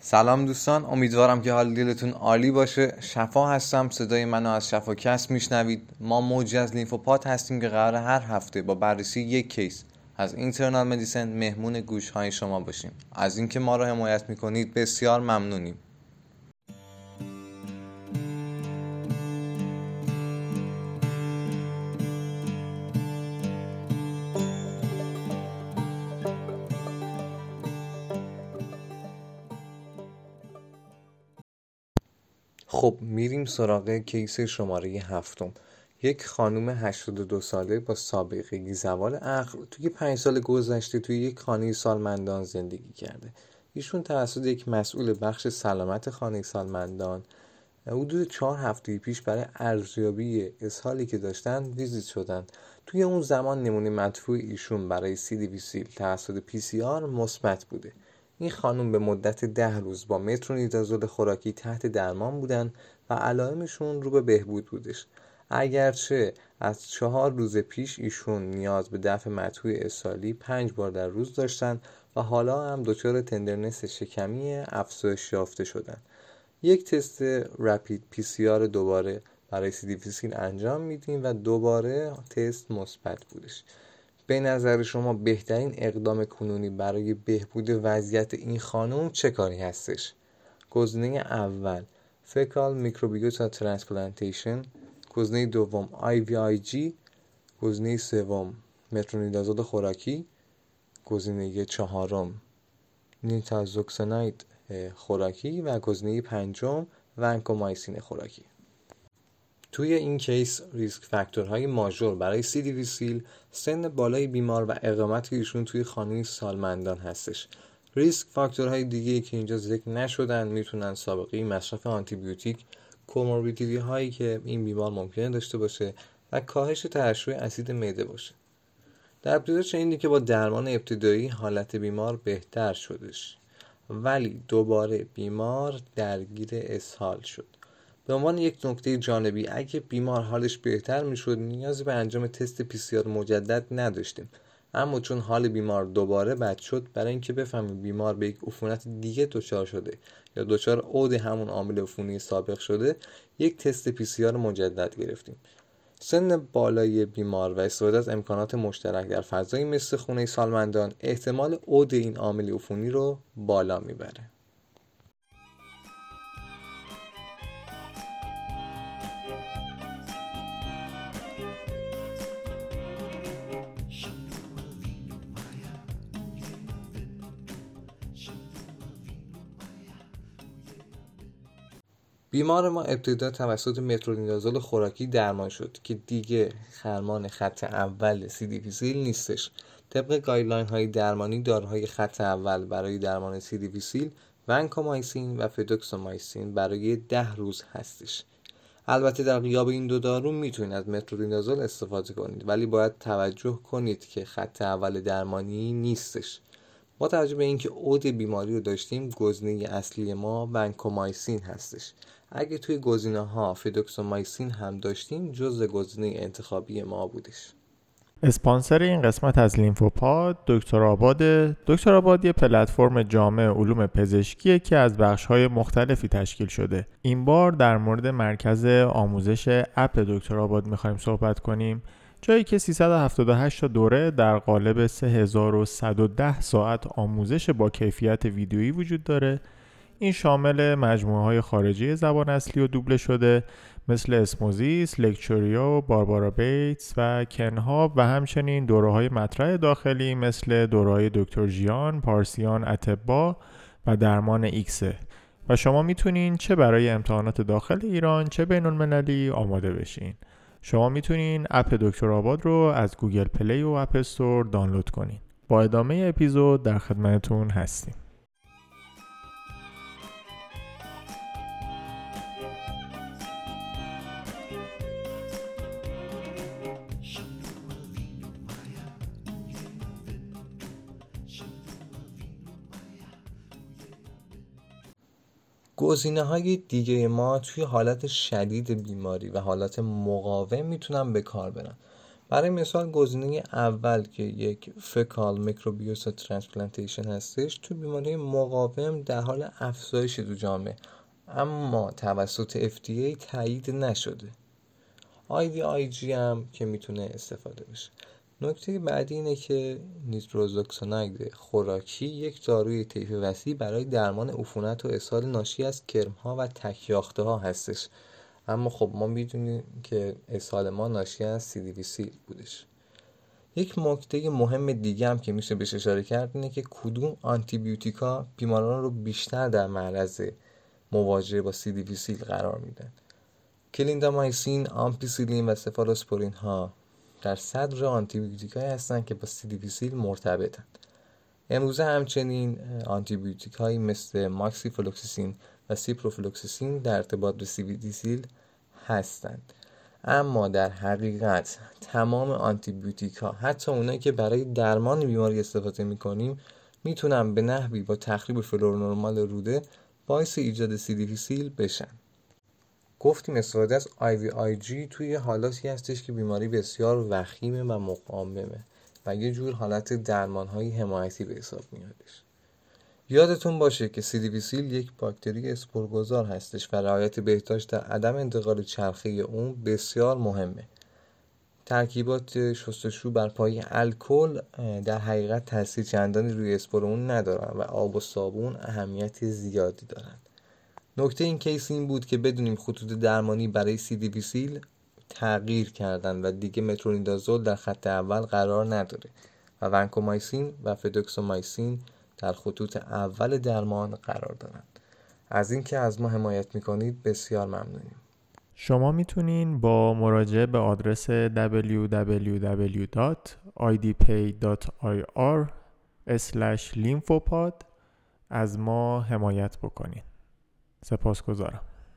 سلام دوستان امیدوارم که حال دلتون عالی باشه. شفا هستم صدای منو از شفاکست میشنوید. ما موجی از لیمفوپات هستیم که قرار هر هفته با بررسی یک کیس از اینترنال مدیسن مهمون گوش های شما باشیم. از اینکه ما را حمایت می‌کنید بسیار ممنونیم. خب میریم سراغ case شماره هفتم. یک خانم 82 ساله با سابقه زوال عقل توی پنج سال گذشته توی یک خانه سالمندان زندگی کرده. ایشون توسط یک مسئول بخش سلامت خانه سالمندان حدود چهار هفته پیش برای ارزیابی اسهالی که داشتن ویزیت شدن. توی اون زمان نمونه مدفوع ایشون برای سی دی توسط PCR مثبت بوده. این خانم به مدت ده روز با مترونیدازول خوراکی تحت درمان بودن و علائمشون رو به بهبود بودش. اگرچه از چهار روز پیش ایشون نیاز به دفع مدفوع اسهالی پنج بار در روز داشتن و حالا هم دچار tenderness شکمی افزایش یافته شدن. یک تست rapid PCR دوباره برای سی انجام میدیم و دوباره تست مثبت بودش. به نظر شما بهترین اقدام کنونی برای بهبود وضعیت این خانم چه کاری هستش؟ گزینه اول fecal microbiota transplantation. گزینه دوم IVIG. گزینه سوم مترونیدازول خوراکی. گزینه چهارم نیتازوکساناید خوراکی. و گزینه پنجم ونکومایسین خوراکی. توی این case risk factor های major برای C. difficile سن بالای بیمار و اقامت ایشون توی خانه سالمندان هستش. risk factor های دیگه که اینجا ذکر نشدن می‌تونن سابقه مصرف آنتیبیوتیک comorbidity هایی که این بیمار ممکنه داشته باشه و کاهش ترشح اسید معده باشه. در ابتدا شنیدی که با درمان ابتدایی حالت بیمار بهتر شدش. ولی دوباره بیمار درگیر اسهال شد. به عنوان یک نکته جانبی اگه بیمار حالش بهتر می‌شد نیازی به انجام تست پیسیار مجدد نداشتیم. اما چون حال بیمار دوباره بد شد برای اینکه بفهمیم بیمار به یک عفونت دیگه دچار شده یا دچار عود همون عامل عفونی سابق شده یک تست پیسیار مجدد گرفتیم. سن بالای بیمار و استفاده از امکانات مشترک در فضایی مثل خونه سالمندان احتمال عود این عامل عفونی رو بالا می‌بره. بیمار ما ابتدا توسط مترونیدازول خوراکی درمان شد که دیگه درمان خط اول C. difficile نیستش. طبق guideline های درمانی داروهای خط اول برای درمان C. difficile ونکومایسین و فیدوکسومایسین برای ده روز هستش. البته در غیاب این دو دارو می‌تونید از مترونیدازول استفاده کنید ولی باید توجه کنید که خط اول درمانی نیستش. با توجه به اینکه عود بیماری رو داشتیم گزینه اصلی ما ونکومایسین هستش. اگه توی گزینه ها فیدوکسومایسین هم داشتیم جز گزینه انتخابی ما بودش. اسپانسر این قسمت از لیمفوپاد دکتر آباد. دکتر آباد یه پلتفرم جامع علوم پزشکیه که از بخش‌های مختلفی تشکیل شده. این بار در مورد مرکز آموزش اپ دکتر آباد می‌خوایم صحبت کنیم. جایی که 378 تا دوره در قالب 3110 ساعت آموزش با کیفیت ویدیویی وجود داره. این شامل مجموعه های خارجی زبان اصلی و دوبله شده مثل اسموزیس، لکچوریو، باربارا بیتس و کنهاب و همچنین دوره های مطرح داخلی مثل دوره های دکتر جیان، پارسیان، اتبا و درمان ایکسه و شما می‌تونین چه برای امتحانات داخل ایران چه بین المللی آماده بشین. شما می‌تونین اپ دکتر آباد رو از گوگل پلی و اپ استور دانلود کنین. با ادامه اپیزود در خدمتتون هستیم. گزینه های دیگه ما توی حالت شدید بیماری و حالت مقاوم می‌تونن به کار برن. برای مثال گزینه اول که یک fecal microbiota transplantation هستش تو بیماری مقاوم در حال افزایش تو جامعه اما توسط FDA تایید نشده. IVIG هم که می‌تونه استفاده بشه. نکته بعدی اینه که نیتازوکساناید خوراکی یک داروی طیف وسیع برای درمان عفونت و اسهال ناشی از کرمها و تکیاخته ها هستش. اما خب ما می‌دونیم که اسهال ما ناشی از C بودش. یک نکته مهم دیگه هم که میشه بهش اشاره کرد اینه که کدوم آنتیبیوتیکا بیماران رو بیشتر در معرض مواجهه با C قرار میدن؟ کلیندامایسین، آمپیسیلین و سفالوسپورین ها در صدر آنتیبیوتیک هایی هستند که با C. difficile مرتبطند. امروزه همچنین آنتیبیوتیک هایی مثل موکسی‌فلوکساسین و سیپروفلوکساسین در ارتباط به C. difficile هستند. اما در حقیقت تمام آنتیبیوتیک ها حتی اونایی که برای درمان بیماری استفاده می‌کنیم می‌تونن به نحوی با تخریب فلور نرمال روده باعث ایجاد C. difficile بشن. گفتیم استفاده از IVIG توی حالاتی هستش که بیماری بسیار وخیمه و مقاومه و یه جور حالت درمان های حمایتی به حساب میادش. یادتون باشه که سیدیویسیل یک باکتری اسپورگذار هستش و رعایت بهداشت در عدم انتقال چرخه اون بسیار مهمه. ترکیبات شستشو بر پای الکل در حقیقت تاثیر چندانی روی اسپور اون ندارن و آب و صابون اهمیت زیادی دارن. نکته این کیس این بود که بدونیم خطوط درمانی برای سیدیویسیل تغییر کردن و دیگه مترونیدازول در خط اول قرار نداره و ونکومایسین و فدوکسومایسین در خطوط اول درمان قرار دارند. از اینکه از ما حمایت می‌کنید بسیار ممنونیم. شما می‌تونین با مراجعه به آدرس www.idpay.ir/lymphopod از ما حمایت بکنید سپاسگزارم.